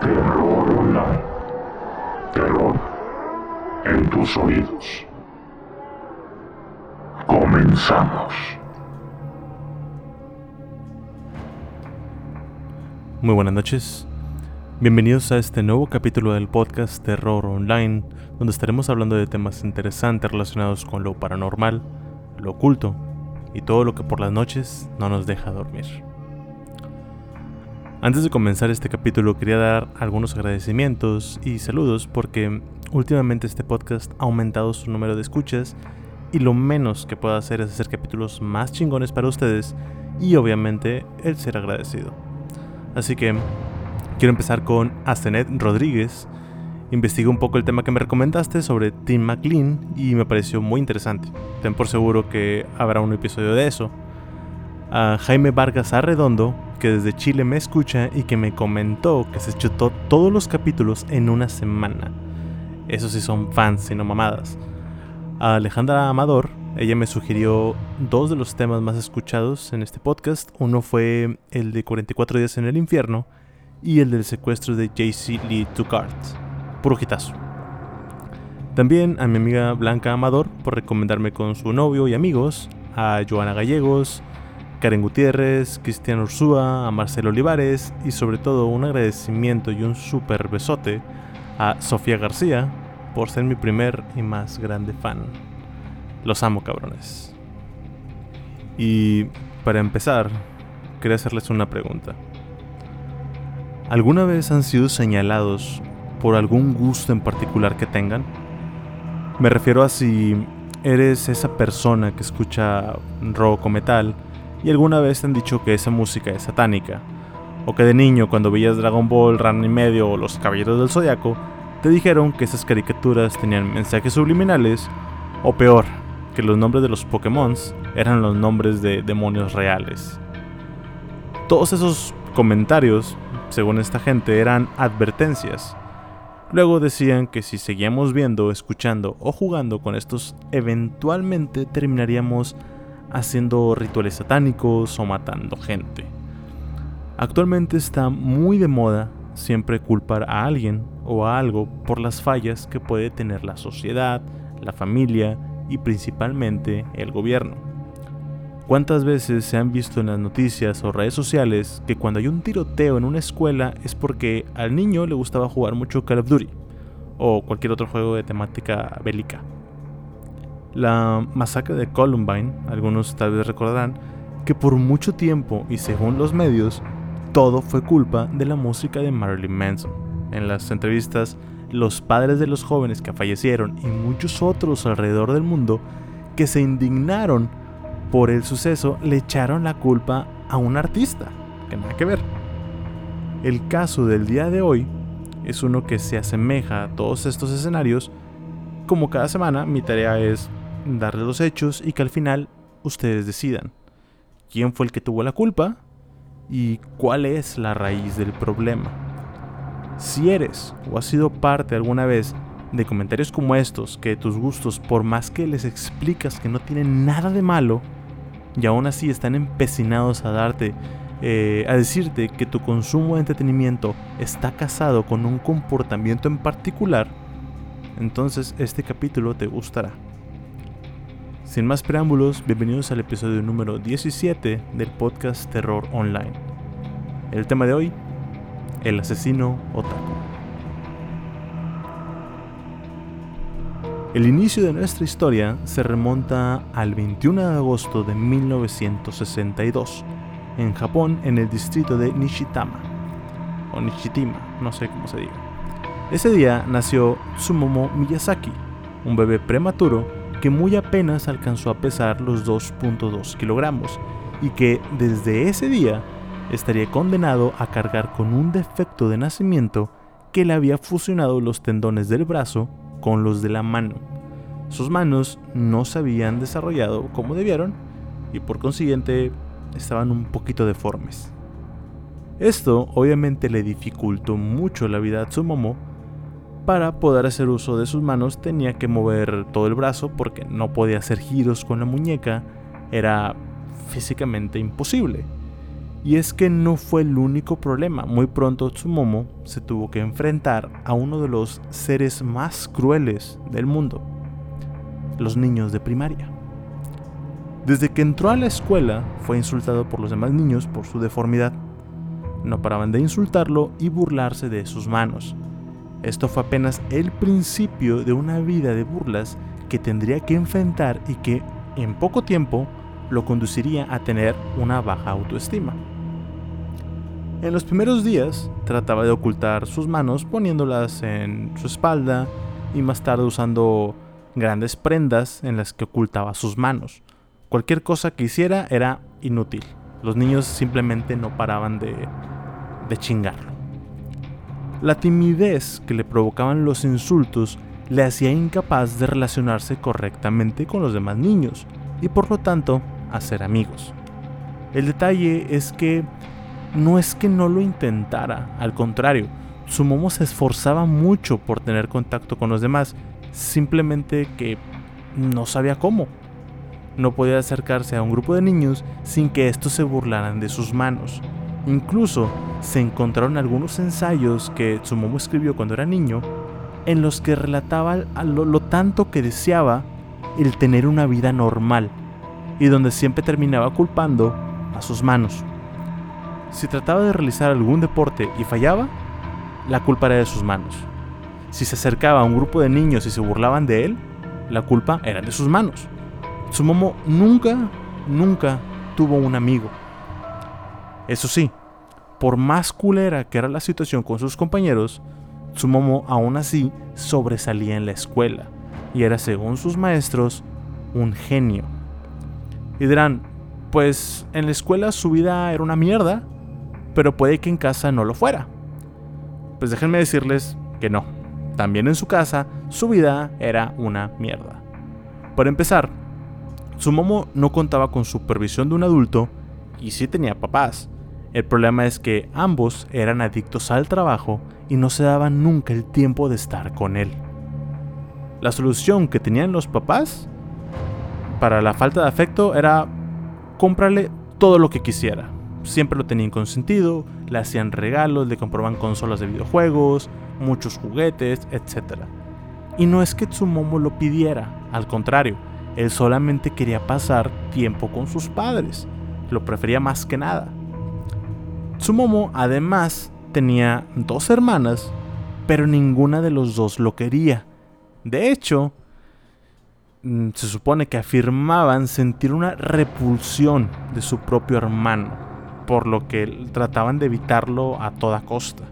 Terror Online. Terror en tus oídos. Comenzamos. Muy buenas noches. Bienvenidos a este nuevo capítulo del podcast Terror Online, donde estaremos hablando de temas interesantes relacionados con lo paranormal, lo oculto y todo lo que por las noches no nos deja dormir. Antes de comenzar este capítulo quería dar algunos agradecimientos y saludos porque últimamente este podcast ha aumentado su número de escuchas y lo menos que puedo hacer es hacer capítulos más chingones para ustedes y obviamente el ser agradecido. Así que quiero empezar con Astenet Rodríguez. Investigué un poco el tema que me recomendaste sobre Tim McLean y me pareció muy interesante. Ten por seguro que habrá un episodio de eso. A Jaime Vargas Arredondo que desde Chile me escucha y que me comentó que se chutó todos los capítulos en una semana. Eso sí son fans y no mamadas. A Alejandra Amador, ella me sugirió dos de los temas más escuchados en este podcast. Uno fue el de 44 días en el infierno y el del secuestro de JC Lee Tucart. Puro quitazo. También a mi amiga Blanca Amador por recomendarme con su novio y amigos, a Joana Gallegos, Karen Gutiérrez, Cristian Ursúa, a Marcelo Olivares y sobre todo un agradecimiento y un super besote a Sofía García por ser mi primer y más grande fan. Los amo cabrones. Y para empezar, quería hacerles una pregunta. ¿Alguna vez han sido señalados por algún gusto en particular que tengan? Me refiero a si eres esa persona que escucha rock o metal, y alguna vez te han dicho que esa música es satánica, o que de niño cuando veías Dragon Ball, Ran y medio o Los Caballeros del Zodiaco, te dijeron que esas caricaturas tenían mensajes subliminales, o peor, que los nombres de los Pokémon eran los nombres de demonios reales. Todos esos comentarios, según esta gente, eran advertencias. Luego decían que si seguíamos viendo, escuchando o jugando con estos, eventualmente terminaríamos haciendo rituales satánicos o matando gente. Actualmente está muy de moda siempre culpar a alguien o a algo por las fallas que puede tener la sociedad, la familia y principalmente el gobierno. ¿Cuántas veces se han visto en las noticias o redes sociales que cuando hay un tiroteo en una escuela es porque al niño le gustaba jugar mucho Call of Duty o cualquier otro juego de temática bélica? La masacre de Columbine, algunos tal vez recordarán, que por mucho tiempo y según los medios, todo fue culpa de la música de Marilyn Manson. En las entrevistas, los padres de los jóvenes que fallecieron y muchos otros alrededor del mundo que se indignaron por el suceso le echaron la culpa a un artista, que nada que ver. El caso del día de hoy es uno que se asemeja a todos estos escenarios. Como cada semana, mi tarea es darle los hechos y que al final ustedes decidan quién fue el que tuvo la culpa y cuál es la raíz del problema. Si eres o has sido parte alguna vez de comentarios como estos, que tus gustos, por más que les explicas que no tienen nada de malo, y aún así están empecinados a darte, eh, a decirte que tu consumo de entretenimiento está casado con un comportamiento en particular, entonces este capítulo te gustará. Sin más preámbulos, bienvenidos al episodio número 17 del podcast Terror Online. El tema de hoy, el asesino otaku. El inicio de nuestra historia se remonta al 21 de agosto de 1962, en Japón, en el distrito de Nishitama, o Nishitima, no sé cómo se diga. Ese día nació Tsumomo Miyazaki, un bebé prematuro que muy apenas alcanzó a pesar los 2.2 kilogramos y que desde ese día estaría condenado a cargar con un defecto de nacimiento que le había fusionado los tendones del brazo con los de la mano. Sus manos no se habían desarrollado como debieron y por consiguiente estaban un poquito deformes. Esto obviamente le dificultó mucho la vida a Tsumomo para poder hacer uso de sus manos tenía que mover todo el brazo porque no podía hacer giros con la muñeca, era físicamente imposible. Y es que no fue el único problema. Muy pronto Tsumomo se tuvo que enfrentar a uno de los seres más crueles del mundo. Los niños de primaria. Desde que entró a la escuela fue insultado por los demás niños por su deformidad. No paraban de insultarlo y burlarse de sus manos. Esto fue apenas el principio de una vida de burlas que tendría que enfrentar y que en poco tiempo lo conduciría a tener una baja autoestima. En los primeros días trataba de ocultar sus manos poniéndolas en su espalda y más tarde usando grandes prendas en las que ocultaba sus manos. Cualquier cosa que hiciera era inútil. Los niños simplemente no paraban de, de chingarlo. La timidez que le provocaban los insultos le hacía incapaz de relacionarse correctamente con los demás niños y por lo tanto hacer amigos. El detalle es que no es que no lo intentara, al contrario, su momo se esforzaba mucho por tener contacto con los demás, simplemente que no sabía cómo. No podía acercarse a un grupo de niños sin que estos se burlaran de sus manos. Incluso se encontraron algunos ensayos que Tsumomo escribió cuando era niño, en los que relataba lo, tanto que deseaba el tener una vida normal, y donde siempre terminaba culpando a sus manos. Si trataba de realizar algún deporte y fallaba, la culpa era de sus manos. Si se acercaba a un grupo de niños y se burlaban de él, la culpa era de sus manos. Tsumomo nunca, nunca tuvo un amigo. Eso sí, por más culera que era la situación con sus compañeros, Tsumomo aún así sobresalía en la escuela y era, según sus maestros, un genio. Y dirán, pues en la escuela su vida era una mierda, pero puede que en casa no lo fuera. Pues déjenme decirles que no. También en su casa su vida era una mierda. Para empezar, Tsumomo no contaba con supervisión de un adulto y sí tenía papás. El problema es que ambos eran adictos al trabajo y no se daban nunca el tiempo de estar con él. La solución que tenían los papás para la falta de afecto era comprarle todo lo que quisiera. Siempre lo tenían consentido, le hacían regalos, le compraban consolas de videojuegos, muchos juguetes, etc. Y no es que Tsumomo lo pidiera, al contrario, él solamente quería pasar tiempo con sus padres, lo prefería más que nada. Tsumomo además tenía dos hermanas, pero ninguna de los dos lo quería. De hecho, mm, se supone que afirmaban sentir una repulsión de su propio hermano, por lo que trataban de evitarlo a toda costa.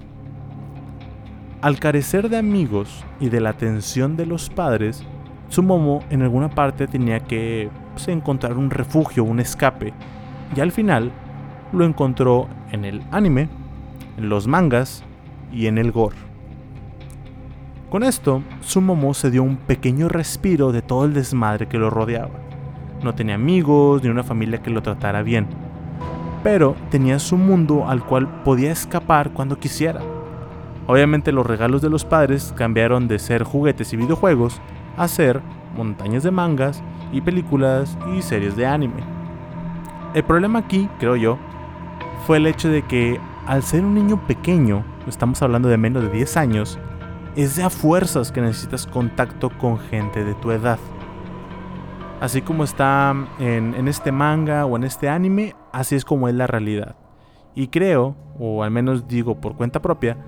Al carecer de amigos y de la atención de los padres, Tsumomo en alguna parte tenía que pues, encontrar un refugio, un escape, y al final lo encontró en el anime, en los mangas y en el gore. Con esto, Sumomo se dio un pequeño respiro de todo el desmadre que lo rodeaba. No tenía amigos ni una familia que lo tratara bien, pero tenía su mundo al cual podía escapar cuando quisiera. Obviamente los regalos de los padres cambiaron de ser juguetes y videojuegos a ser montañas de mangas y películas y series de anime. El problema aquí, creo yo, fue el hecho de que al ser un niño pequeño, estamos hablando de menos de 10 años, es de a fuerzas que necesitas contacto con gente de tu edad. Así como está en, en, este manga o en este anime, así es como es la realidad. Y creo, o al menos digo por cuenta propia,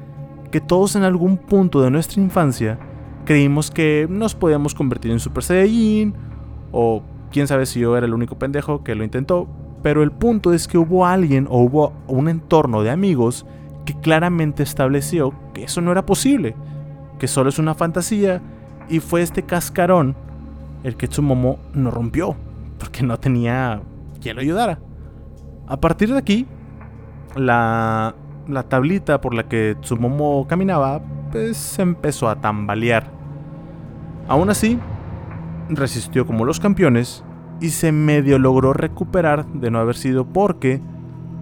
que todos en algún punto de nuestra infancia creímos que nos podíamos convertir en Super Saiyajin, o quién sabe si yo era el único pendejo que lo intentó, pero el punto es que hubo alguien o hubo un entorno de amigos que claramente estableció que eso no era posible, que solo es una fantasía y fue este cascarón el que Tsumomo no rompió, porque no tenía quien lo ayudara. A partir de aquí, la, la tablita por la que Tsumomo caminaba pues empezó a tambalear. Aún así, resistió como los campeones y se medio logró recuperar de no haber sido porque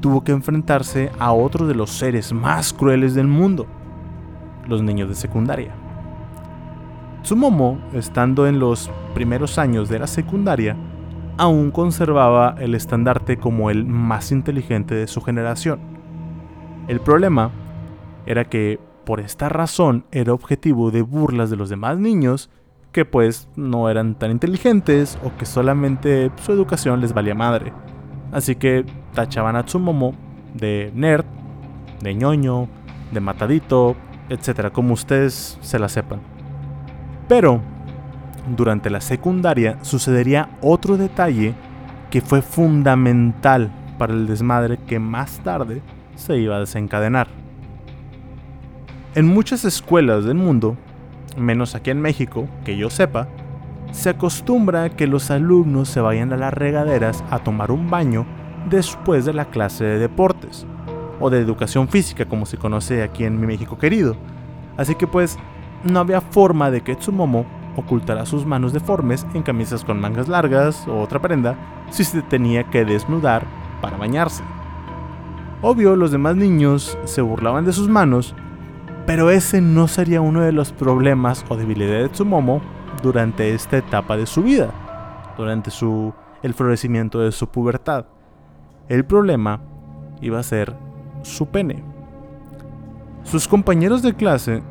tuvo que enfrentarse a otro de los seres más crueles del mundo, los niños de secundaria. Tsumomo, estando en los primeros años de la secundaria, aún conservaba el estandarte como el más inteligente de su generación. El problema era que por esta razón era objetivo de burlas de los demás niños que pues no eran tan inteligentes o que solamente su educación les valía madre. Así que tachaban a Tsumomo de nerd, de ñoño, de matadito, etcétera, como ustedes se la sepan. Pero durante la secundaria sucedería otro detalle que fue fundamental para el desmadre que más tarde se iba a desencadenar. En muchas escuelas del mundo, menos aquí en México, que yo sepa, se acostumbra que los alumnos se vayan a las regaderas a tomar un baño después de la clase de deportes o de educación física como se conoce aquí en mi México querido. Así que pues no había forma de que Tsumomo ocultara sus manos deformes en camisas con mangas largas o otra prenda si se tenía que desnudar para bañarse. Obvio, los demás niños se burlaban de sus manos, pero ese no sería uno de los problemas o debilidades de Tsumomo durante esta etapa de su vida, durante su, el florecimiento de su pubertad. El problema iba a ser su pene. Sus compañeros de clase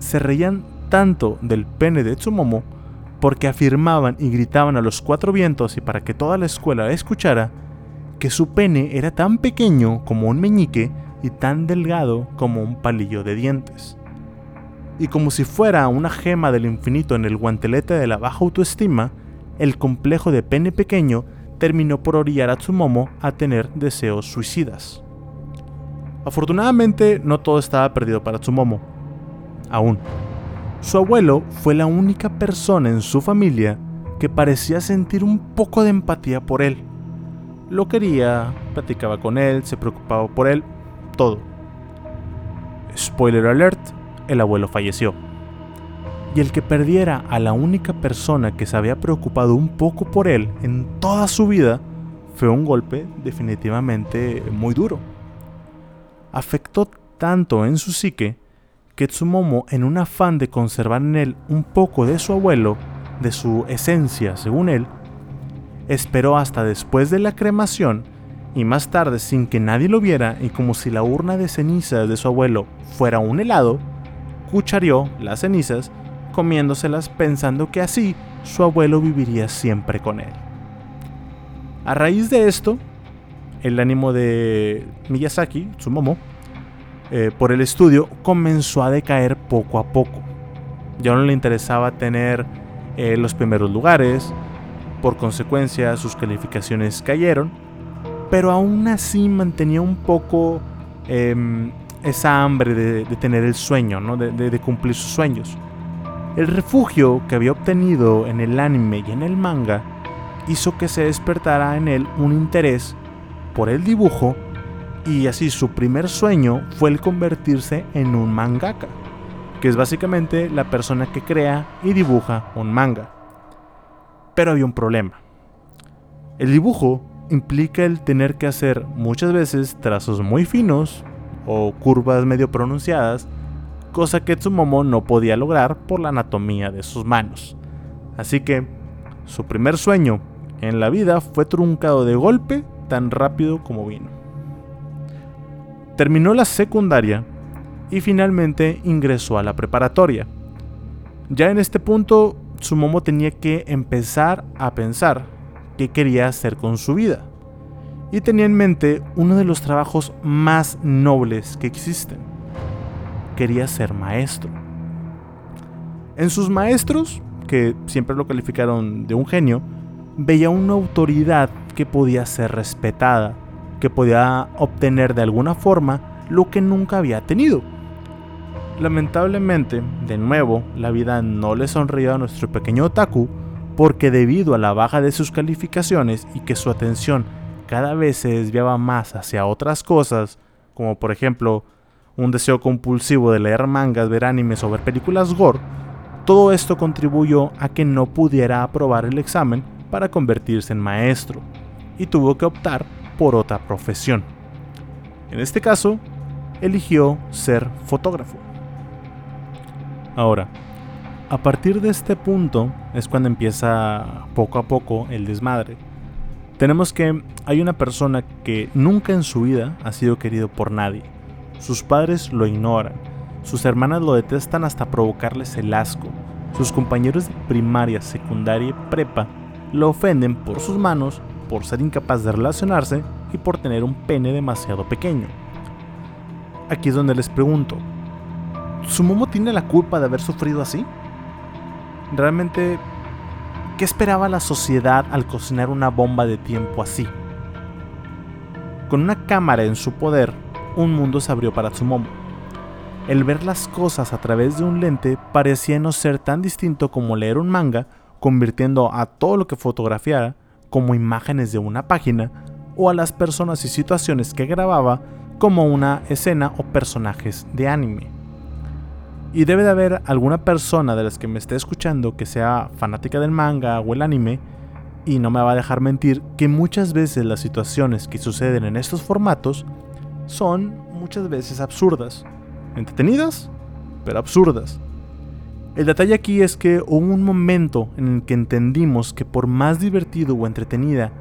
se reían tanto del pene de Tsumomo porque afirmaban y gritaban a los cuatro vientos y para que toda la escuela escuchara que su pene era tan pequeño como un meñique y tan delgado como un palillo de dientes. Y como si fuera una gema del infinito en el guantelete de la baja autoestima, el complejo de pene pequeño terminó por orillar a Tsumomo a tener deseos suicidas. Afortunadamente no todo estaba perdido para Tsumomo. Aún. Su abuelo fue la única persona en su familia que parecía sentir un poco de empatía por él. Lo quería, platicaba con él, se preocupaba por él, todo. Spoiler alert, el abuelo falleció. Y el que perdiera a la única persona que se había preocupado un poco por él en toda su vida fue un golpe definitivamente muy duro afectó tanto en su psique que Tsumomo, en un afán de conservar en él un poco de su abuelo, de su esencia según él, esperó hasta después de la cremación y más tarde sin que nadie lo viera y como si la urna de cenizas de su abuelo fuera un helado, cuchareó las cenizas comiéndoselas pensando que así su abuelo viviría siempre con él. A raíz de esto, el ánimo de Miyazaki, Tsumomo, eh, por el estudio comenzó a decaer poco a poco. Ya no le interesaba tener eh, los primeros lugares, por consecuencia sus calificaciones cayeron, pero aún así mantenía un poco em, esa hambre de, tener el sueño, ¿no? de cumplir sus sueños. El refugio que había obtenido en el anime y en el manga hizo que se despertara en él un interés por el dibujo y así su primer sueño fue el convertirse en un mangaka, que es básicamente la persona que crea y dibuja un manga. Pero había un problema. El dibujo implica el tener que hacer muchas veces trazos muy finos o curvas medio pronunciadas, cosa que Tsumomo no podía lograr por la anatomía de sus manos. Así que su primer sueño en la vida fue truncado de golpe tan rápido como vino. Terminó la secundaria y finalmente ingresó a la preparatoria. Ya en este punto, Sumomo tenía que empezar a pensar qué quería hacer con su vida. Y tenía en mente uno de los trabajos más nobles que existen. Quería ser maestro. En sus maestros, que siempre lo calificaron de un genio, veía una autoridad que podía ser respetada, que podía obtener de alguna forma lo que nunca había tenido. Lamentablemente, de nuevo, la vida no le sonrió a nuestro pequeño otaku porque debido a la baja de sus calificaciones y que su atención cada vez se desviaba más hacia otras cosas, como por ejemplo un deseo compulsivo de leer mangas, ver animes o ver películas gore, todo esto contribuyó a que no pudiera aprobar el examen para convertirse en maestro y tuvo que optar por otra profesión. En este caso, eligió ser fotógrafo. Ahora, a partir de este punto es cuando empieza poco a poco el desmadre, tenemos que hay una persona que nunca en su vida ha sido querido por nadie. Sus padres lo ignoran, sus hermanas lo detestan hasta provocarles el asco, sus compañeros de primaria, secundaria y prepa lo ofenden por sus manos, por ser incapaz de relacionarse y por tener un pene demasiado pequeño. Aquí es donde les pregunto, ¿su momo tiene la culpa de haber sufrido así? Realmente ¿Qué esperaba la sociedad al cocinar una bomba de tiempo así? Con una cámara en su poder, un mundo se abrió para Tsumomo. El ver las cosas a través de un lente parecía no ser tan distinto como leer un manga, convirtiendo a todo lo que fotografiara como imágenes de una página, o a las personas y situaciones que grababa como una escena o personajes de anime. Y debe de haber alguna persona de las que me esté escuchando que sea fanática del manga o el anime y no me va a dejar mentir que muchas veces las situaciones que suceden en estos formatos son muchas veces absurdas. Entretenidas, pero absurdas. El detalle aquí es que hubo un momento en el que entendimos que por más divertido o entretenida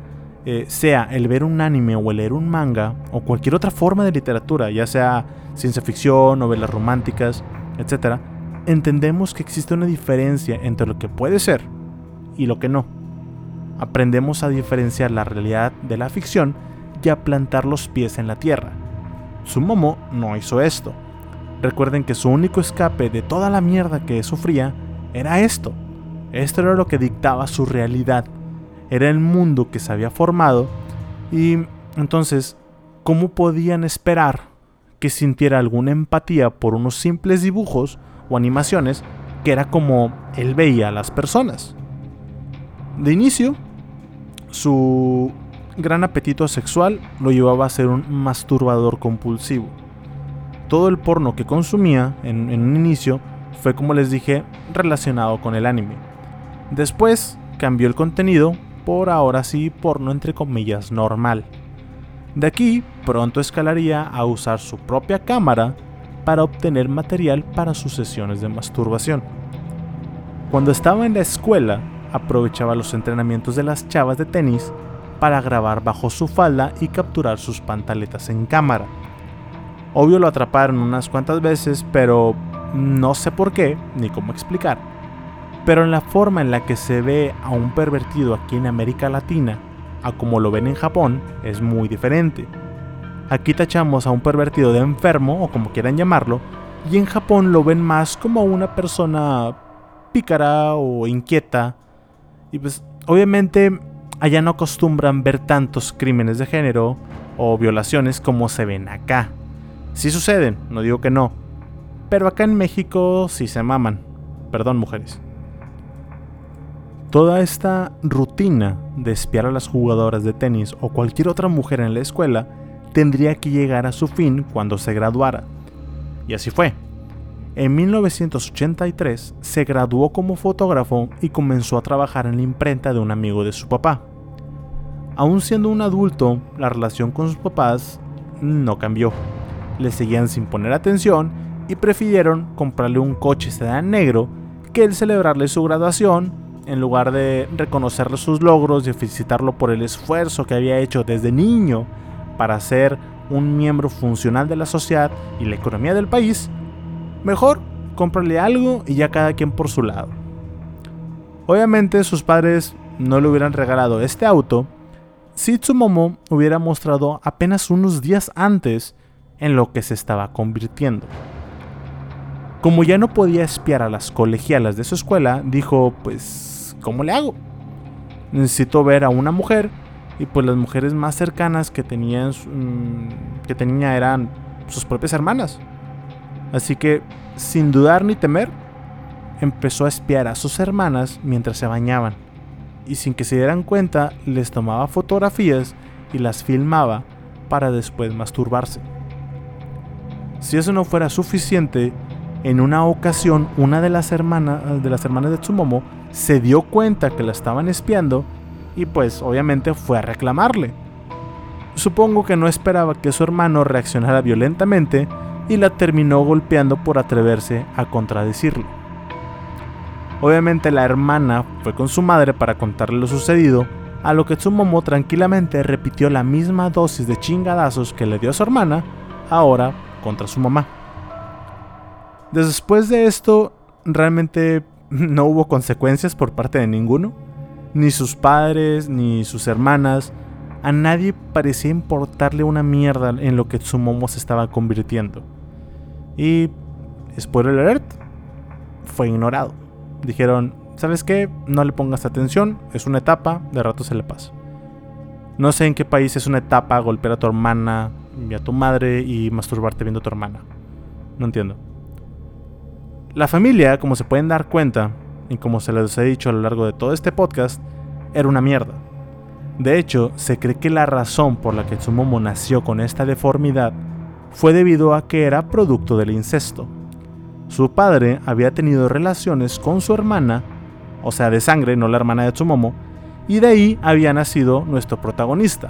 eh, sea el ver un anime o el leer un manga o cualquier otra forma de literatura, ya sea ciencia ficción, novelas románticas, etc., entendemos que existe una diferencia entre lo que puede ser y lo que no. Aprendemos a diferenciar la realidad de la ficción y a plantar los pies en la tierra. Sumomo no hizo esto. Recuerden que su único escape de toda la mierda que sufría era esto. Esto era lo que dictaba su realidad. Era el mundo que se había formado y entonces, ¿cómo podían esperar que sintiera alguna empatía por unos simples dibujos o animaciones que era como él veía a las personas. De inicio, su gran apetito sexual lo llevaba a ser un masturbador compulsivo. Todo el porno que consumía en, en, un inicio fue, como les dije, relacionado con el anime. Después cambió el contenido por ahora sí porno entre comillas normal. De aquí pronto escalaría a usar su propia cámara para obtener material para sus sesiones de masturbación. Cuando estaba en la escuela, aprovechaba los entrenamientos de las chavas de tenis para grabar bajo su falda y capturar sus pantaletas en cámara. Obvio lo atraparon unas cuantas veces, pero no sé por qué ni cómo explicar. Pero en la forma en la que se ve a un pervertido aquí en América Latina a como lo ven en Japón es muy diferente. Aquí tachamos a un pervertido de enfermo, o como quieran llamarlo, y en Japón lo ven más como una persona pícara o inquieta. Y pues obviamente allá no acostumbran ver tantos crímenes de género o violaciones como se ven acá. Sí suceden, no digo que no. Pero acá en México sí se maman. Perdón, mujeres. Toda esta rutina de espiar a las jugadoras de tenis o cualquier otra mujer en la escuela tendría que llegar a su fin cuando se graduara. Y así fue. En 1983 se graduó como fotógrafo y comenzó a trabajar en la imprenta de un amigo de su papá. Aún siendo un adulto, la relación con sus papás no cambió. Le seguían sin poner atención y prefirieron comprarle un coche sedán negro que el celebrarle su graduación en lugar de reconocerle sus logros y felicitarlo por el esfuerzo que había hecho desde niño para ser un miembro funcional de la sociedad y la economía del país, mejor cómprale algo y ya cada quien por su lado. Obviamente sus padres no le hubieran regalado este auto si Tsumomo hubiera mostrado apenas unos días antes en lo que se estaba convirtiendo. Como ya no podía espiar a las colegialas de su escuela, dijo, pues ¿cómo le hago? Necesito ver a una mujer y pues las mujeres más cercanas que tenían mm, que tenía eran sus propias hermanas. Así que sin dudar ni temer, empezó a espiar a sus hermanas mientras se bañaban y sin que se dieran cuenta les tomaba fotografías y las filmaba para después masturbarse. Si eso no fuera suficiente, en una ocasión una de las hermanas de las hermanas de Tsumomo se dio cuenta que la estaban espiando y pues obviamente fue a reclamarle. Supongo que no esperaba que su hermano reaccionara violentamente y la terminó golpeando por atreverse a contradecirlo. Obviamente la hermana fue con su madre para contarle lo sucedido, a lo que Tsumomo tranquilamente repitió la misma dosis de chingadazos que le dio a su hermana, ahora contra su mamá. Después de esto, realmente no hubo consecuencias por parte de ninguno, ni sus padres, ni sus hermanas, a nadie parecía importarle una mierda en lo que Tsumomo se estaba convirtiendo. Y, spoiler alert, fue ignorado. Dijeron, ¿sabes qué? No le pongas atención, es una etapa, de rato se le pasa. No sé en qué país es una etapa golpear a tu hermana y a tu madre y masturbarte viendo a tu hermana. No entiendo. La familia, como se pueden dar cuenta, y como se les he dicho a lo largo de todo este podcast, era una mierda. De hecho, se cree que la razón por la que Tsumomo nació con esta deformidad fue debido a que era producto del incesto. Su padre había tenido relaciones con su hermana, o sea, de sangre, no la hermana de Tsumomo, y de ahí había nacido nuestro protagonista.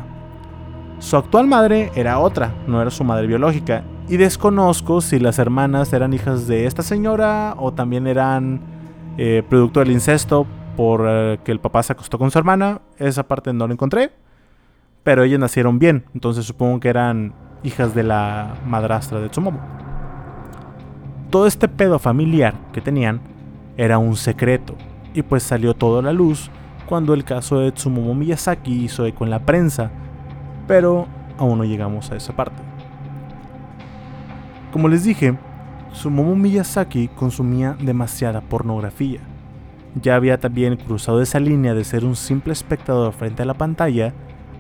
Su actual madre era otra, no era su madre biológica, y desconozco si las hermanas eran hijas de esta señora o también eran eh, producto del incesto por eh, que el papá se acostó con su hermana. Esa parte no la encontré. Pero ellas nacieron bien, entonces supongo que eran hijas de la madrastra de Tsumomo. Todo este pedo familiar que tenían era un secreto, y pues salió todo a la luz cuando el caso de Tsumomo Miyazaki hizo eco en la prensa, pero aún no llegamos a esa parte. Como les dije, Tsumomo Miyazaki consumía demasiada pornografía. Ya había también cruzado esa línea de ser un simple espectador frente a la pantalla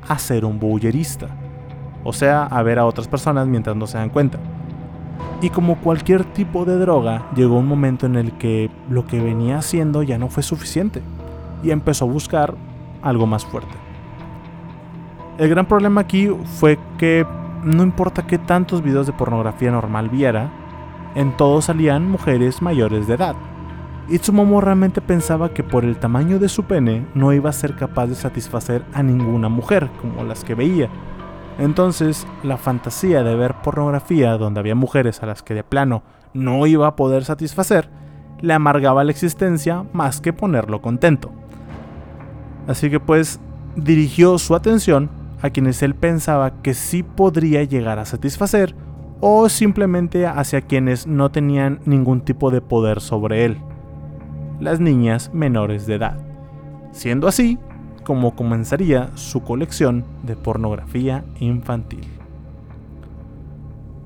a ser un bullerista, o sea, a ver a otras personas mientras no se dan cuenta. Y como cualquier tipo de droga, llegó un momento en el que lo que venía haciendo ya no fue suficiente y empezó a buscar algo más fuerte. El gran problema aquí fue que no importa qué tantos videos de pornografía normal viera, en todos salían mujeres mayores de edad. Itsumomo realmente pensaba que por el tamaño de su pene no iba a ser capaz de satisfacer a ninguna mujer como las que veía. Entonces, la fantasía de ver pornografía donde había mujeres a las que de plano no iba a poder satisfacer, le amargaba la existencia más que ponerlo contento. Así que pues dirigió su atención a quienes él pensaba que sí podría llegar a satisfacer o simplemente hacia quienes no tenían ningún tipo de poder sobre él, las niñas menores de edad. Siendo así, como comenzaría su colección de pornografía infantil.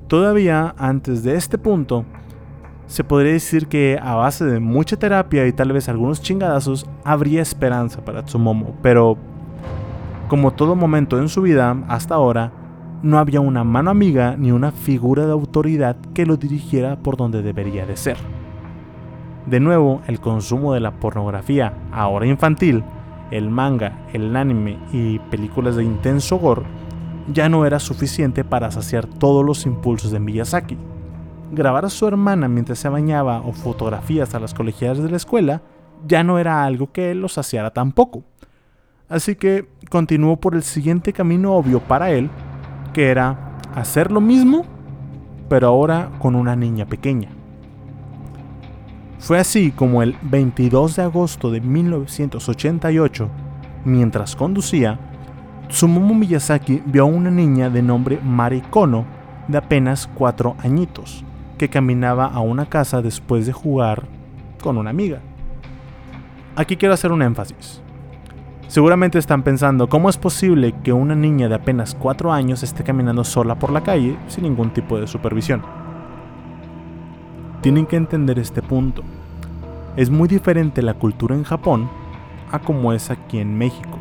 Todavía antes de este punto, se podría decir que a base de mucha terapia y tal vez algunos chingadazos habría esperanza para Tsumomo, pero como todo momento en su vida hasta ahora, no había una mano amiga ni una figura de autoridad que lo dirigiera por donde debería de ser. De nuevo, el consumo de la pornografía, ahora infantil, el manga, el anime y películas de intenso gore ya no era suficiente para saciar todos los impulsos de Miyazaki. Grabar a su hermana mientras se bañaba o fotografías a las colegiadas de la escuela ya no era algo que lo saciara tampoco. Así que continuó por el siguiente camino obvio para él, que era hacer lo mismo, pero ahora con una niña pequeña. Fue así como el 22 de agosto de 1988, mientras conducía, Tsumomo Miyazaki vio a una niña de nombre Mari Kono, de apenas 4 añitos, que caminaba a una casa después de jugar con una amiga. Aquí quiero hacer un énfasis. Seguramente están pensando, ¿cómo es posible que una niña de apenas 4 años esté caminando sola por la calle sin ningún tipo de supervisión? Tienen que entender este punto. Es muy diferente la cultura en Japón a como es aquí en México.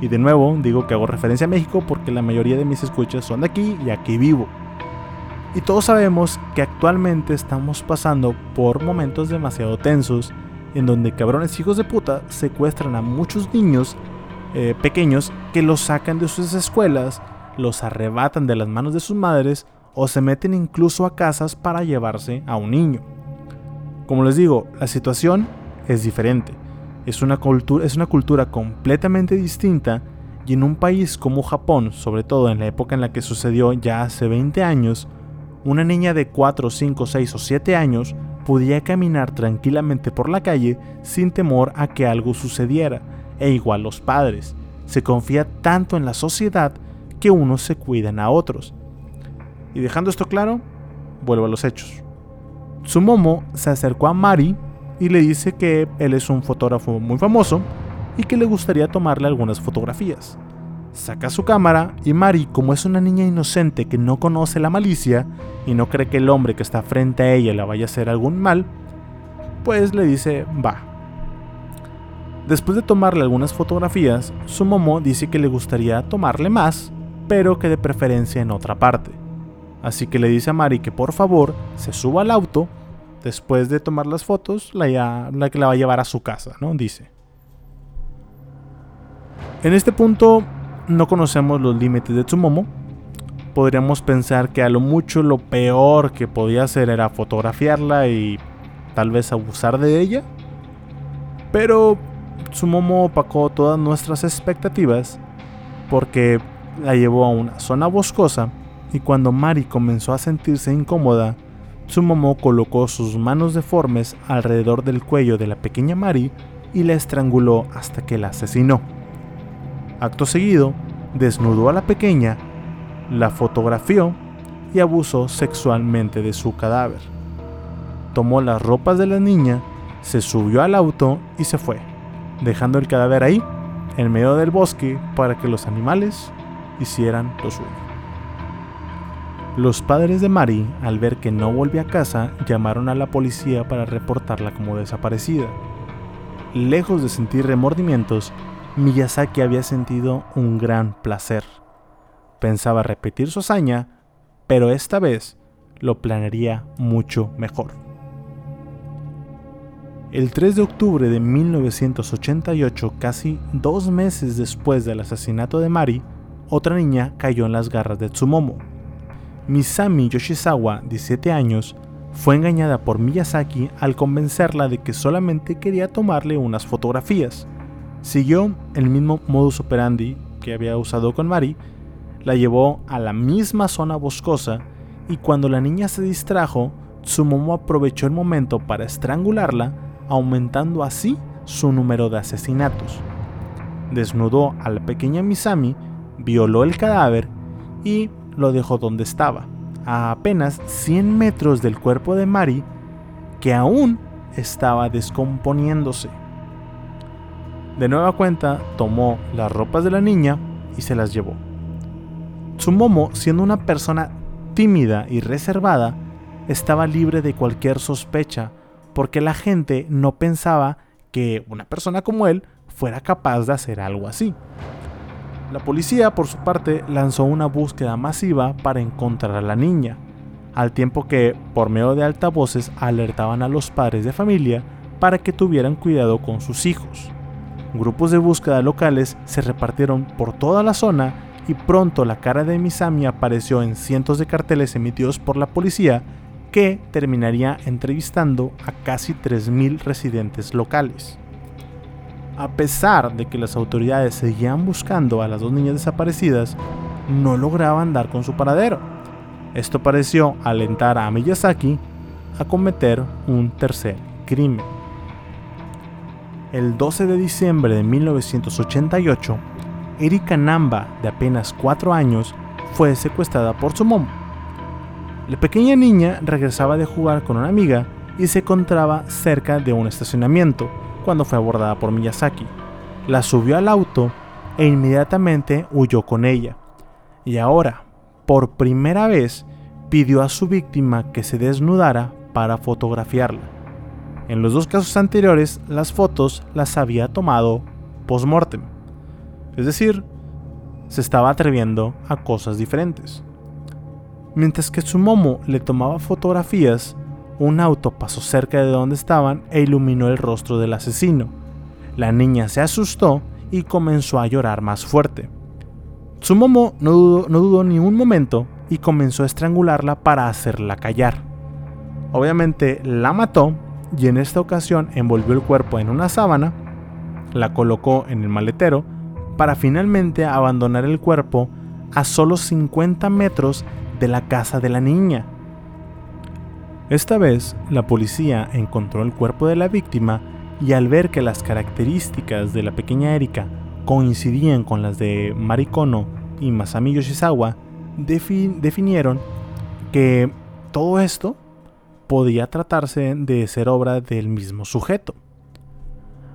Y de nuevo digo que hago referencia a México porque la mayoría de mis escuchas son de aquí y aquí vivo. Y todos sabemos que actualmente estamos pasando por momentos demasiado tensos en donde cabrones hijos de puta secuestran a muchos niños eh, pequeños que los sacan de sus escuelas, los arrebatan de las manos de sus madres o se meten incluso a casas para llevarse a un niño. Como les digo, la situación es diferente. Es una, cultura, es una cultura completamente distinta y en un país como Japón, sobre todo en la época en la que sucedió ya hace 20 años, una niña de 4, 5, 6 o 7 años podía caminar tranquilamente por la calle sin temor a que algo sucediera, e igual los padres. se confía tanto en la sociedad que unos se cuidan a otros. Y dejando esto claro, vuelvo a los hechos. Tsumomo se acercó a Mari y le dice que él es un fotógrafo muy famoso y que le gustaría tomarle algunas fotografías. Saca su cámara y Mari, como es una niña inocente que no conoce la malicia y no cree que el hombre que está frente a ella le vaya a hacer algún mal, pues le dice va. Después de tomarle algunas fotografías, su momo dice que le gustaría tomarle más, pero que de preferencia en otra parte. Así que le dice a Mari que por favor se suba al auto, después de tomar las fotos, la, la que la va a llevar a su casa, ¿no? Dice. En este punto no conocemos los límites de Tsumomo. Podríamos pensar que a lo mucho lo peor que podía hacer era fotografiarla y tal vez abusar de ella. Pero Tsumomo opacó todas nuestras expectativas porque la llevó a una zona boscosa y cuando Mari comenzó a sentirse incómoda, Tsumomo colocó sus manos deformes alrededor del cuello de la pequeña Mari y la estranguló hasta que la asesinó. Acto seguido, desnudó a la pequeña, la fotografió y abusó sexualmente de su cadáver. Tomó las ropas de la niña, se subió al auto y se fue, dejando el cadáver ahí, en medio del bosque, para que los animales hicieran lo suyo. Los padres de Mari, al ver que no volvía a casa, llamaron a la policía para reportarla como desaparecida. Lejos de sentir remordimientos, Miyazaki había sentido un gran placer. Pensaba repetir su hazaña, pero esta vez lo planearía mucho mejor. El 3 de octubre de 1988, casi dos meses después del asesinato de Mari, otra niña cayó en las garras de Tsumomo. Misami Yoshizawa, 17 años, fue engañada por Miyazaki al convencerla de que solamente quería tomarle unas fotografías. Siguió el mismo modus operandi que había usado con Mari, la llevó a la misma zona boscosa y cuando la niña se distrajo, Tsumomo aprovechó el momento para estrangularla, aumentando así su número de asesinatos. Desnudó a la pequeña Misami, violó el cadáver y lo dejó donde estaba, a apenas 100 metros del cuerpo de Mari, que aún estaba descomponiéndose. De nueva cuenta, tomó las ropas de la niña y se las llevó. Tsumomo, siendo una persona tímida y reservada, estaba libre de cualquier sospecha porque la gente no pensaba que una persona como él fuera capaz de hacer algo así. La policía, por su parte, lanzó una búsqueda masiva para encontrar a la niña, al tiempo que, por medio de altavoces, alertaban a los padres de familia para que tuvieran cuidado con sus hijos. Grupos de búsqueda locales se repartieron por toda la zona y pronto la cara de Misami apareció en cientos de carteles emitidos por la policía que terminaría entrevistando a casi 3.000 residentes locales. A pesar de que las autoridades seguían buscando a las dos niñas desaparecidas, no lograban dar con su paradero. Esto pareció alentar a Miyazaki a cometer un tercer crimen el 12 de diciembre de 1988, Erika Namba, de apenas 4 años, fue secuestrada por su mamá. La pequeña niña regresaba de jugar con una amiga y se encontraba cerca de un estacionamiento cuando fue abordada por Miyazaki. La subió al auto e inmediatamente huyó con ella. Y ahora, por primera vez, pidió a su víctima que se desnudara para fotografiarla. En los dos casos anteriores, las fotos las había tomado post-mortem. Es decir, se estaba atreviendo a cosas diferentes. Mientras que Tsumomo le tomaba fotografías, un auto pasó cerca de donde estaban e iluminó el rostro del asesino. La niña se asustó y comenzó a llorar más fuerte. Tsumomo no no dudó ni un momento y comenzó a estrangularla para hacerla callar. Obviamente la mató y en esta ocasión envolvió el cuerpo en una sábana, la colocó en el maletero para finalmente abandonar el cuerpo a solo 50 metros de la casa de la niña. Esta vez, la policía encontró el cuerpo de la víctima y al ver que las características de la pequeña Erika coincidían con las de Marikono y Masami Yoshizawa, definieron que todo esto podía tratarse de ser obra del mismo sujeto.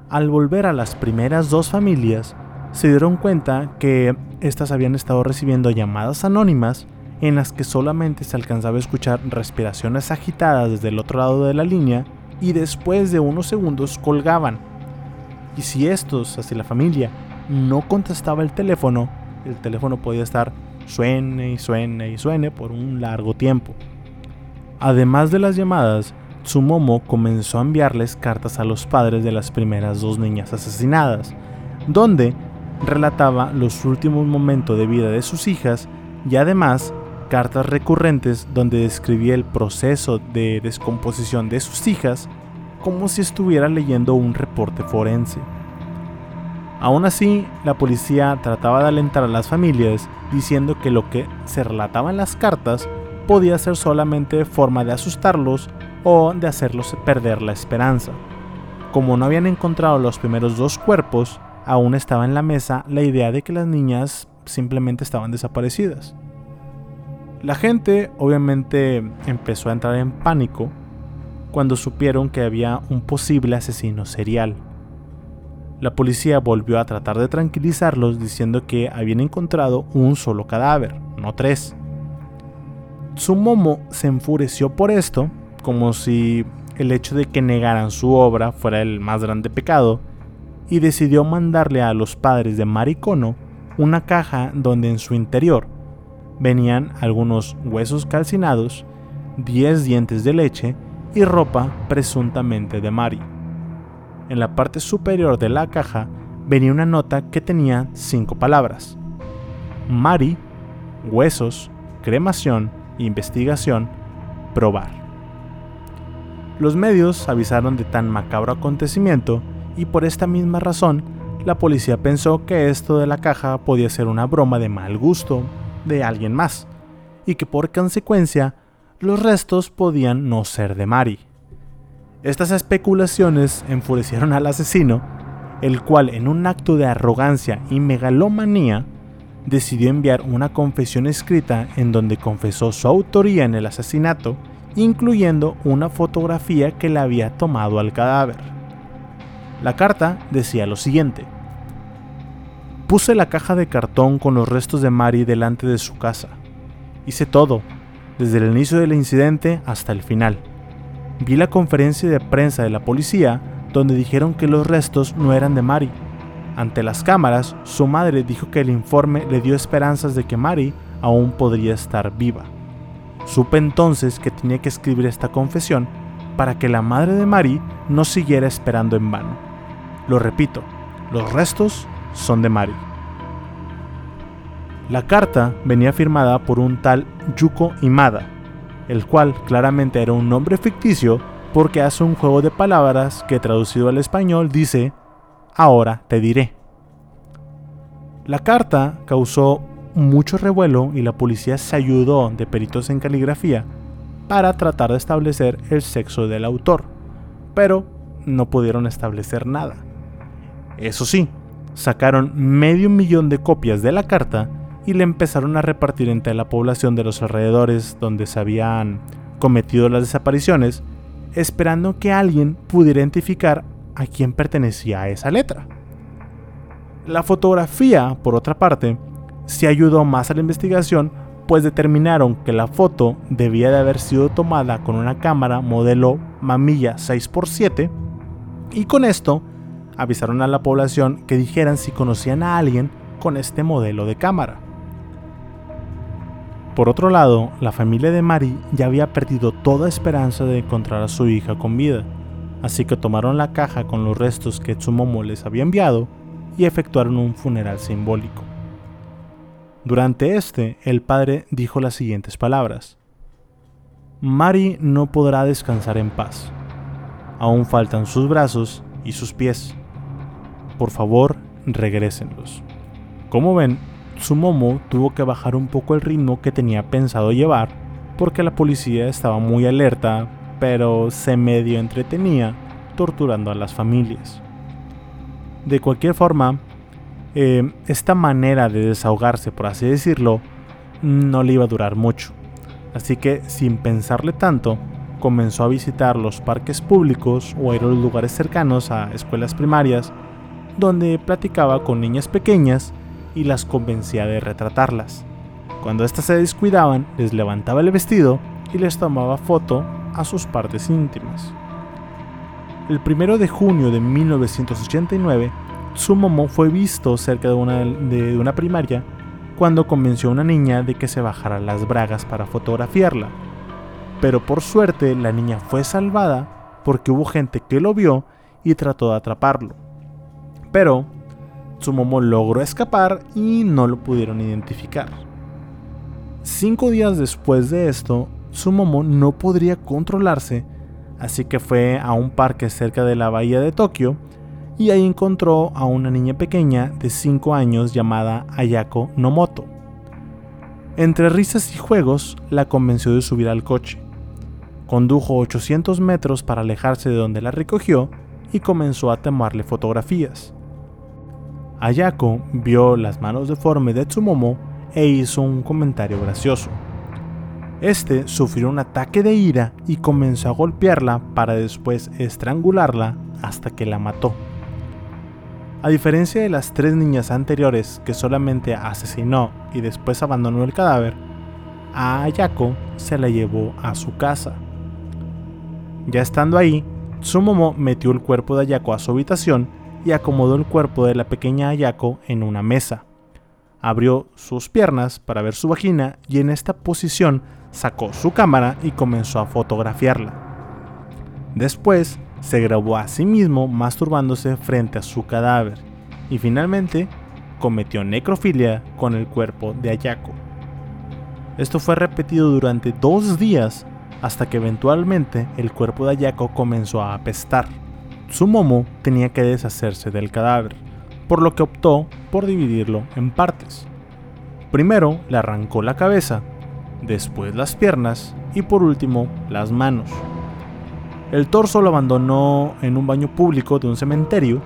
Al volver a las primeras dos familias, se dieron cuenta que éstas habían estado recibiendo llamadas anónimas en las que solamente se alcanzaba a escuchar respiraciones agitadas desde el otro lado de la línea y después de unos segundos colgaban. Y si estos, así la familia, no contestaba el teléfono, el teléfono podía estar suene y suene y suene por un largo tiempo. Además de las llamadas, Tsumomo comenzó a enviarles cartas a los padres de las primeras dos niñas asesinadas, donde relataba los últimos momentos de vida de sus hijas y además cartas recurrentes donde describía el proceso de descomposición de sus hijas como si estuviera leyendo un reporte forense. Aún así, la policía trataba de alentar a las familias diciendo que lo que se relataba en las cartas podía ser solamente forma de asustarlos o de hacerlos perder la esperanza. Como no habían encontrado los primeros dos cuerpos, aún estaba en la mesa la idea de que las niñas simplemente estaban desaparecidas. La gente obviamente empezó a entrar en pánico cuando supieron que había un posible asesino serial. La policía volvió a tratar de tranquilizarlos diciendo que habían encontrado un solo cadáver, no tres. Tsumomo se enfureció por esto, como si el hecho de que negaran su obra fuera el más grande pecado, y decidió mandarle a los padres de Marikono una caja donde en su interior venían algunos huesos calcinados, 10 dientes de leche y ropa presuntamente de Mari. En la parte superior de la caja venía una nota que tenía cinco palabras. Mari, huesos, cremación, investigación, probar. Los medios avisaron de tan macabro acontecimiento y por esta misma razón, la policía pensó que esto de la caja podía ser una broma de mal gusto de alguien más, y que por consecuencia los restos podían no ser de Mari. Estas especulaciones enfurecieron al asesino, el cual en un acto de arrogancia y megalomanía decidió enviar una confesión escrita en donde confesó su autoría en el asesinato, incluyendo una fotografía que le había tomado al cadáver. La carta decía lo siguiente. Puse la caja de cartón con los restos de Mari delante de su casa. Hice todo, desde el inicio del incidente hasta el final. Vi la conferencia de prensa de la policía donde dijeron que los restos no eran de Mari. Ante las cámaras, su madre dijo que el informe le dio esperanzas de que Mari aún podría estar viva. Supe entonces que tenía que escribir esta confesión para que la madre de Mari no siguiera esperando en vano. Lo repito, los restos son de Mari. La carta venía firmada por un tal Yuko Imada, el cual claramente era un nombre ficticio porque hace un juego de palabras que traducido al español dice, ahora te diré. La carta causó mucho revuelo y la policía se ayudó de peritos en caligrafía para tratar de establecer el sexo del autor, pero no pudieron establecer nada. Eso sí, sacaron medio millón de copias de la carta y le empezaron a repartir entre la población de los alrededores donde se habían cometido las desapariciones, esperando que alguien pudiera identificar a quién pertenecía esa letra. La fotografía, por otra parte, se ayudó más a la investigación, pues determinaron que la foto debía de haber sido tomada con una cámara modelo Mamilla 6x7 y con esto avisaron a la población que dijeran si conocían a alguien con este modelo de cámara. Por otro lado, la familia de Mari ya había perdido toda esperanza de encontrar a su hija con vida, así que tomaron la caja con los restos que Tsumomo les había enviado y efectuaron un funeral simbólico. Durante este, el padre dijo las siguientes palabras. Mari no podrá descansar en paz. Aún faltan sus brazos y sus pies por favor, regrésenlos. Como ven, Sumomo tuvo que bajar un poco el ritmo que tenía pensado llevar porque la policía estaba muy alerta, pero se medio entretenía torturando a las familias. De cualquier forma, eh, esta manera de desahogarse, por así decirlo, no le iba a durar mucho. Así que, sin pensarle tanto, comenzó a visitar los parques públicos o a ir a los lugares cercanos a escuelas primarias, donde platicaba con niñas pequeñas y las convencía de retratarlas. Cuando éstas se descuidaban, les levantaba el vestido y les tomaba foto a sus partes íntimas. El 1 de junio de 1989, Sumomo fue visto cerca de una, de una primaria cuando convenció a una niña de que se bajara las bragas para fotografiarla. Pero por suerte la niña fue salvada porque hubo gente que lo vio y trató de atraparlo. Pero Sumomo logró escapar y no lo pudieron identificar. Cinco días después de esto, Sumomo no podría controlarse, así que fue a un parque cerca de la bahía de Tokio y ahí encontró a una niña pequeña de 5 años llamada Ayako Nomoto. Entre risas y juegos, la convenció de subir al coche. Condujo 800 metros para alejarse de donde la recogió y comenzó a tomarle fotografías. Ayako vio las manos deformes de Tsumomo e hizo un comentario gracioso. Este sufrió un ataque de ira y comenzó a golpearla para después estrangularla hasta que la mató. A diferencia de las tres niñas anteriores que solamente asesinó y después abandonó el cadáver, a Ayako se la llevó a su casa. Ya estando ahí, Tsumomo metió el cuerpo de Ayako a su habitación y acomodó el cuerpo de la pequeña Ayako en una mesa. Abrió sus piernas para ver su vagina y en esta posición sacó su cámara y comenzó a fotografiarla. Después se grabó a sí mismo masturbándose frente a su cadáver y finalmente cometió necrofilia con el cuerpo de Ayako. Esto fue repetido durante dos días hasta que eventualmente el cuerpo de Ayako comenzó a apestar. Sumomo tenía que deshacerse del cadáver, por lo que optó por dividirlo en partes. Primero le arrancó la cabeza, después las piernas y por último las manos. El torso lo abandonó en un baño público de un cementerio.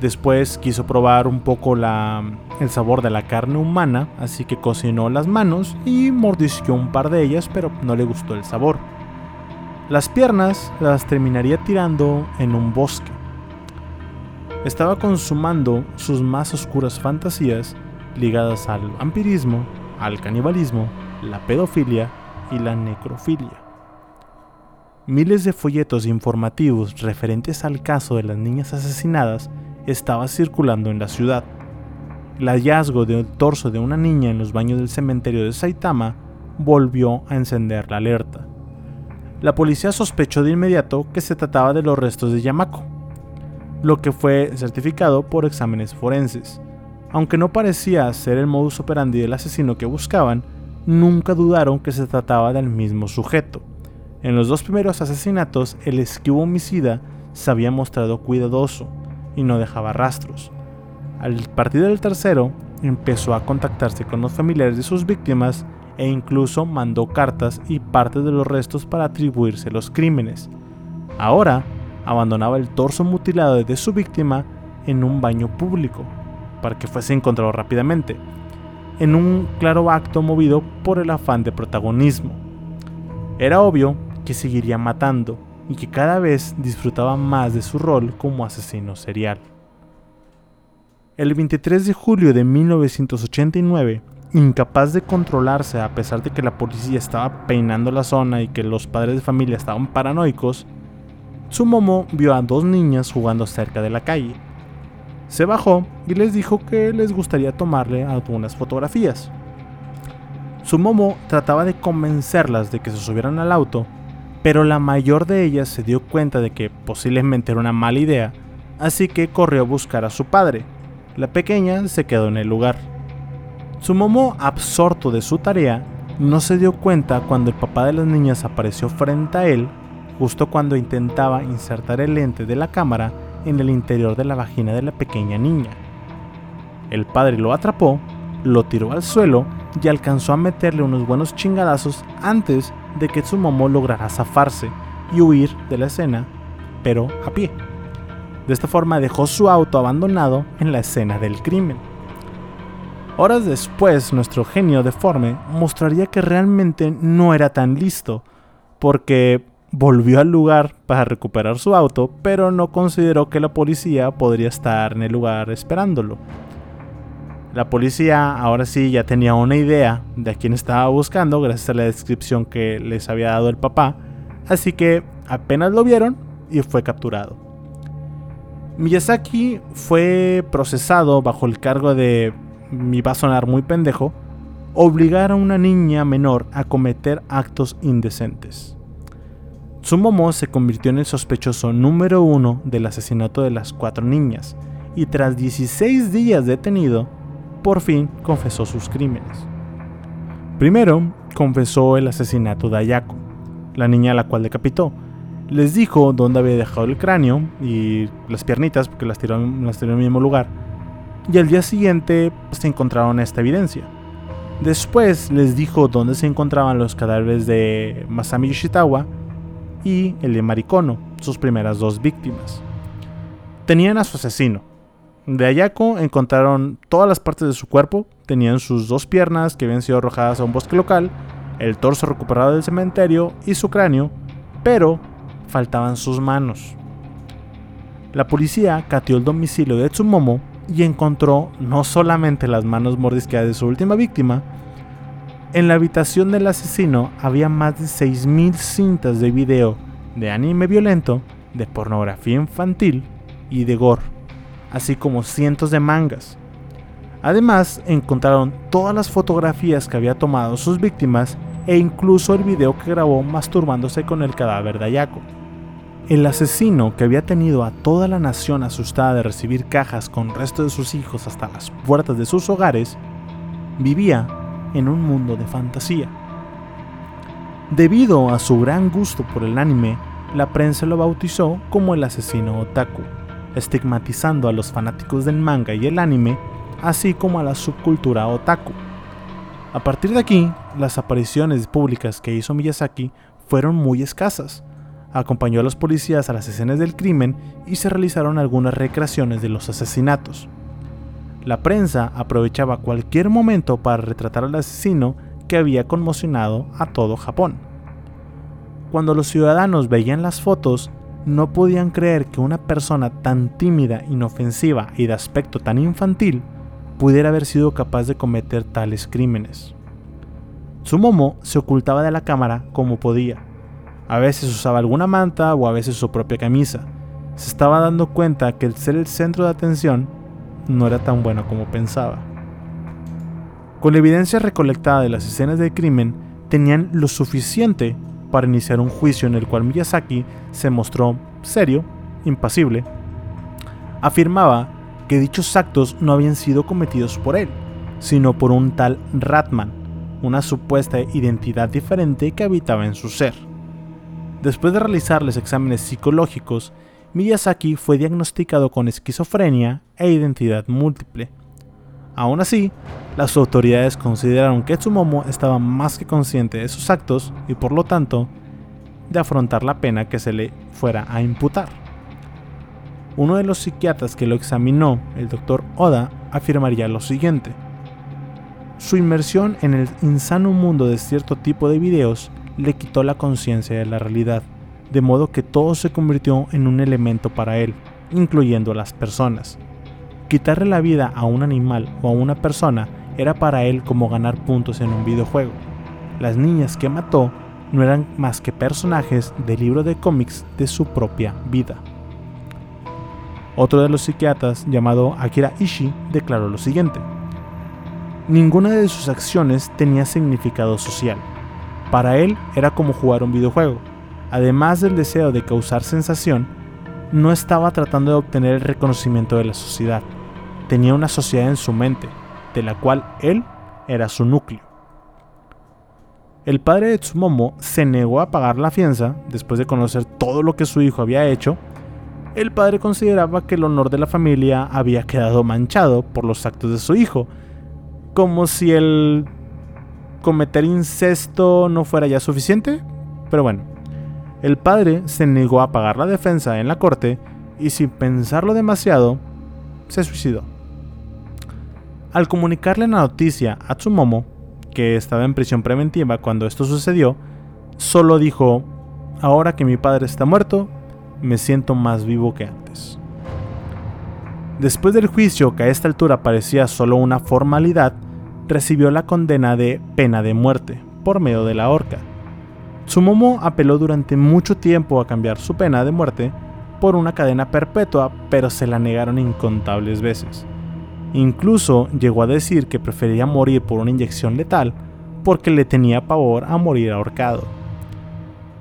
Después quiso probar un poco el sabor de la carne humana, así que cocinó las manos y mordisqueó un par de ellas, pero no le gustó el sabor. Las piernas las terminaría tirando en un bosque. Estaba consumando sus más oscuras fantasías ligadas al vampirismo, al canibalismo, la pedofilia y la necrofilia. Miles de folletos informativos referentes al caso de las niñas asesinadas estaban circulando en la ciudad. El hallazgo del torso de una niña en los baños del cementerio de Saitama volvió a encender la alerta. La policía sospechó de inmediato que se trataba de los restos de Yamako, lo que fue certificado por exámenes forenses. Aunque no parecía ser el modus operandi del asesino que buscaban, nunca dudaron que se trataba del mismo sujeto. En los dos primeros asesinatos, el esquivo homicida se había mostrado cuidadoso y no dejaba rastros. Al partir del tercero, empezó a contactarse con los familiares de sus víctimas e incluso mandó cartas y partes de los restos para atribuirse los crímenes. Ahora, abandonaba el torso mutilado de su víctima en un baño público, para que fuese encontrado rápidamente, en un claro acto movido por el afán de protagonismo. Era obvio que seguiría matando y que cada vez disfrutaba más de su rol como asesino serial. El 23 de julio de 1989, incapaz de controlarse a pesar de que la policía estaba peinando la zona y que los padres de familia estaban paranoicos, Tsumomo vio a dos niñas jugando cerca de la calle. Se bajó y les dijo que les gustaría tomarle algunas fotografías. Sumomo trataba de convencerlas de que se subieran al auto pero la mayor de ellas se dio cuenta de que posiblemente era una mala idea, así que corrió a buscar a su padre. La pequeña se quedó en el lugar. Su momo, absorto de su tarea, no se dio cuenta cuando el papá de las niñas apareció frente a él, justo cuando intentaba insertar el lente de la cámara en el interior de la vagina de la pequeña niña. El padre lo atrapó, lo tiró al suelo y alcanzó a meterle unos buenos chingadazos antes de que Tsumomo lograra zafarse y huir de la escena, pero a pie. De esta forma dejó su auto abandonado en la escena del crimen. Horas después, nuestro genio deforme mostraría que realmente no era tan listo, porque volvió al lugar para recuperar su auto, pero no consideró que la policía podría estar en el lugar esperándolo. La policía ahora sí ya tenía una idea de a quién estaba buscando gracias a la descripción que les había dado el papá, así que apenas lo vieron y fue capturado. Miyazaki fue procesado bajo el cargo de, me va a sonar muy pendejo, obligar a una niña menor a cometer actos indecentes. Tsumomo se convirtió en el sospechoso número uno del asesinato de las cuatro niñas, y tras 16 días detenido, por fin confesó sus crímenes. Primero, confesó el asesinato de Ayako, la niña a la cual decapitó. Les dijo dónde había dejado el cráneo y las piernitas, porque las tiró, las tiró en el mismo lugar. Y al día siguiente se encontraron esta evidencia. Después les dijo dónde se encontraban los cadáveres de Masami Yoshitawa y el de Marikono, sus primeras dos víctimas. Tenían a su asesino, de Ayako encontraron todas las partes de su cuerpo, tenían sus dos piernas que habían sido arrojadas a un bosque local, el torso recuperado del cementerio y su cráneo, pero faltaban sus manos. La policía cateó el domicilio de Tsumomo y encontró no solamente las manos mordisqueadas de su última víctima, en la habitación del asesino había más de 6.000 cintas de video de anime violento, de pornografía infantil y de gore así como cientos de mangas. Además, encontraron todas las fotografías que había tomado sus víctimas e incluso el video que grabó masturbándose con el cadáver de Ayako. El asesino, que había tenido a toda la nación asustada de recibir cajas con restos de sus hijos hasta las puertas de sus hogares, vivía en un mundo de fantasía. Debido a su gran gusto por el anime, la prensa lo bautizó como el asesino otaku estigmatizando a los fanáticos del manga y el anime, así como a la subcultura otaku. A partir de aquí, las apariciones públicas que hizo Miyazaki fueron muy escasas. Acompañó a los policías a las escenas del crimen y se realizaron algunas recreaciones de los asesinatos. La prensa aprovechaba cualquier momento para retratar al asesino que había conmocionado a todo Japón. Cuando los ciudadanos veían las fotos, no podían creer que una persona tan tímida, inofensiva y de aspecto tan infantil pudiera haber sido capaz de cometer tales crímenes. Tsumomo se ocultaba de la cámara como podía. A veces usaba alguna manta o a veces su propia camisa. Se estaba dando cuenta que el ser el centro de atención no era tan bueno como pensaba. Con la evidencia recolectada de las escenas del crimen, tenían lo suficiente para iniciar un juicio en el cual Miyazaki se mostró serio, impasible. Afirmaba que dichos actos no habían sido cometidos por él, sino por un tal Ratman, una supuesta identidad diferente que habitaba en su ser. Después de realizarles exámenes psicológicos, Miyazaki fue diagnosticado con esquizofrenia e identidad múltiple. Aún así, las autoridades consideraron que Tsumomo estaba más que consciente de sus actos y por lo tanto de afrontar la pena que se le fuera a imputar. Uno de los psiquiatras que lo examinó, el doctor Oda, afirmaría lo siguiente. Su inmersión en el insano mundo de cierto tipo de videos le quitó la conciencia de la realidad, de modo que todo se convirtió en un elemento para él, incluyendo a las personas. Quitarle la vida a un animal o a una persona era para él como ganar puntos en un videojuego. Las niñas que mató no eran más que personajes del libro de cómics de su propia vida. Otro de los psiquiatras, llamado Akira Ishii, declaró lo siguiente. Ninguna de sus acciones tenía significado social. Para él era como jugar un videojuego. Además del deseo de causar sensación, no estaba tratando de obtener el reconocimiento de la sociedad tenía una sociedad en su mente, de la cual él era su núcleo. El padre de Tsumomo se negó a pagar la fianza después de conocer todo lo que su hijo había hecho. El padre consideraba que el honor de la familia había quedado manchado por los actos de su hijo, como si el cometer incesto no fuera ya suficiente. Pero bueno, el padre se negó a pagar la defensa en la corte y sin pensarlo demasiado, se suicidó. Al comunicarle la noticia a Tsumomo, que estaba en prisión preventiva cuando esto sucedió, solo dijo, ahora que mi padre está muerto, me siento más vivo que antes. Después del juicio, que a esta altura parecía solo una formalidad, recibió la condena de pena de muerte por medio de la horca. Tsumomo apeló durante mucho tiempo a cambiar su pena de muerte por una cadena perpetua, pero se la negaron incontables veces. Incluso llegó a decir que prefería morir por una inyección letal porque le tenía pavor a morir ahorcado.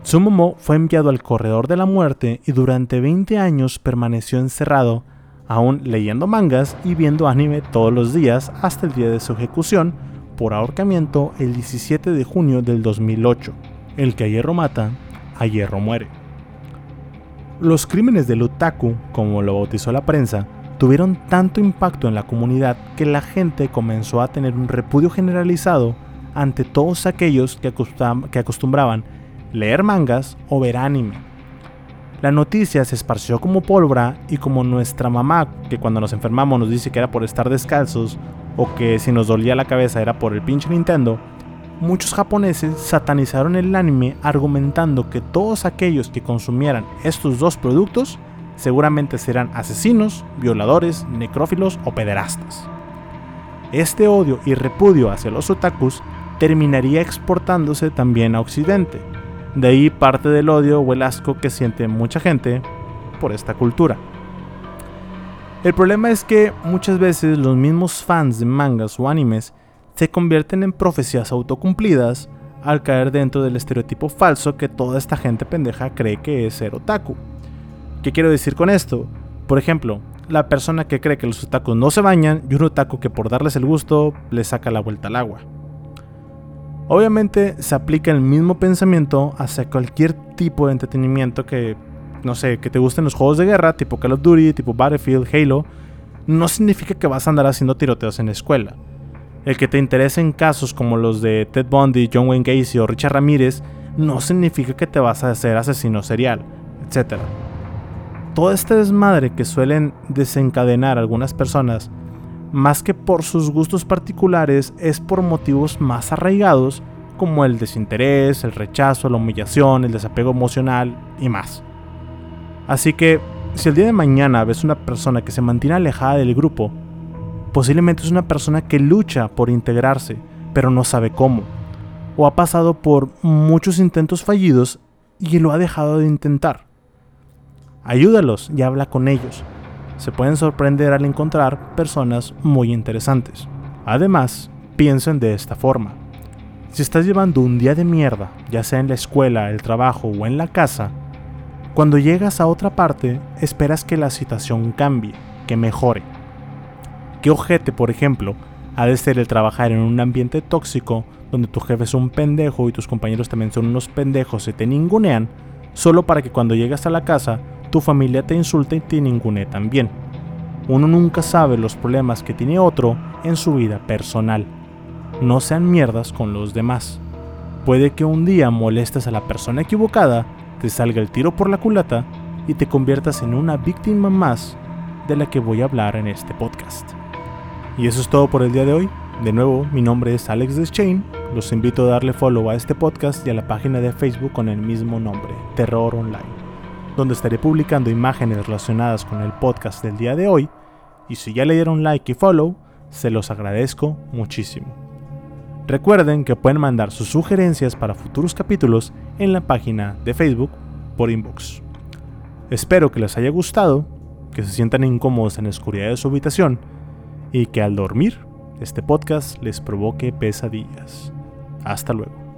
Tsumomo fue enviado al corredor de la muerte y durante 20 años permaneció encerrado, aún leyendo mangas y viendo anime todos los días hasta el día de su ejecución por ahorcamiento el 17 de junio del 2008. El que a hierro mata, a hierro muere. Los crímenes de Lutaku, como lo bautizó la prensa, tuvieron tanto impacto en la comunidad que la gente comenzó a tener un repudio generalizado ante todos aquellos que, acostumbraban leer mangas o ver anime. La noticia se esparció como pólvora y como nuestra mamá, que cuando nos enfermamos nos dice que era por estar descalzos o que si nos dolía la cabeza era por el pinche Nintendo, muchos japoneses satanizaron el anime argumentando que todos aquellos que consumieran estos dos productos seguramente serán asesinos, violadores, necrófilos o pederastas. Este odio y repudio hacia los otakus terminaría exportándose también a Occidente. De ahí parte del odio o el asco que siente mucha gente por esta cultura. El problema es que muchas veces los mismos fans de mangas o animes se convierten en profecías autocumplidas al caer dentro del estereotipo falso que toda esta gente pendeja cree que es ser otaku. ¿Qué quiero decir con esto? Por ejemplo, la persona que cree que los otakus no se bañan y un otaku que por darles el gusto les saca la vuelta al agua. Obviamente se aplica el mismo pensamiento hacia cualquier tipo de entretenimiento que, no sé, que te gusten los juegos de guerra, tipo Call of Duty, tipo Battlefield, Halo, no significa que vas a andar haciendo tiroteos en la escuela. El que te interese en casos como los de Ted Bundy, John Wayne Gacy o Richard Ramírez no significa que te vas a hacer asesino serial, etc. Todo este desmadre que suelen desencadenar algunas personas más que por sus gustos particulares, es por motivos más arraigados como el desinterés, el rechazo, la humillación, el desapego emocional y más. Así que, si el día de mañana ves una persona que se mantiene alejada del grupo, posiblemente es una persona que lucha por integrarse, pero no sabe cómo, o ha pasado por muchos intentos fallidos y lo ha dejado de intentar. Ayúdalos y habla con ellos se pueden sorprender al encontrar personas muy interesantes. Además, piensen de esta forma. Si estás llevando un día de mierda, ya sea en la escuela, el trabajo o en la casa, cuando llegas a otra parte esperas que la situación cambie, que mejore. ¿Qué ojete, por ejemplo, ha de ser el trabajar en un ambiente tóxico donde tu jefe es un pendejo y tus compañeros también son unos pendejos y te ningunean, solo para que cuando llegas a la casa tu familia te insulta y te ningune también. Uno nunca sabe los problemas que tiene otro en su vida personal. No sean mierdas con los demás. Puede que un día molestes a la persona equivocada, te salga el tiro por la culata y te conviertas en una víctima más de la que voy a hablar en este podcast. Y eso es todo por el día de hoy. De nuevo, mi nombre es Alex Deschain. Los invito a darle follow a este podcast y a la página de Facebook con el mismo nombre, Terror Online donde estaré publicando imágenes relacionadas con el podcast del día de hoy, y si ya le dieron like y follow, se los agradezco muchísimo. Recuerden que pueden mandar sus sugerencias para futuros capítulos en la página de Facebook por inbox. Espero que les haya gustado, que se sientan incómodos en la oscuridad de su habitación y que al dormir este podcast les provoque pesadillas. Hasta luego.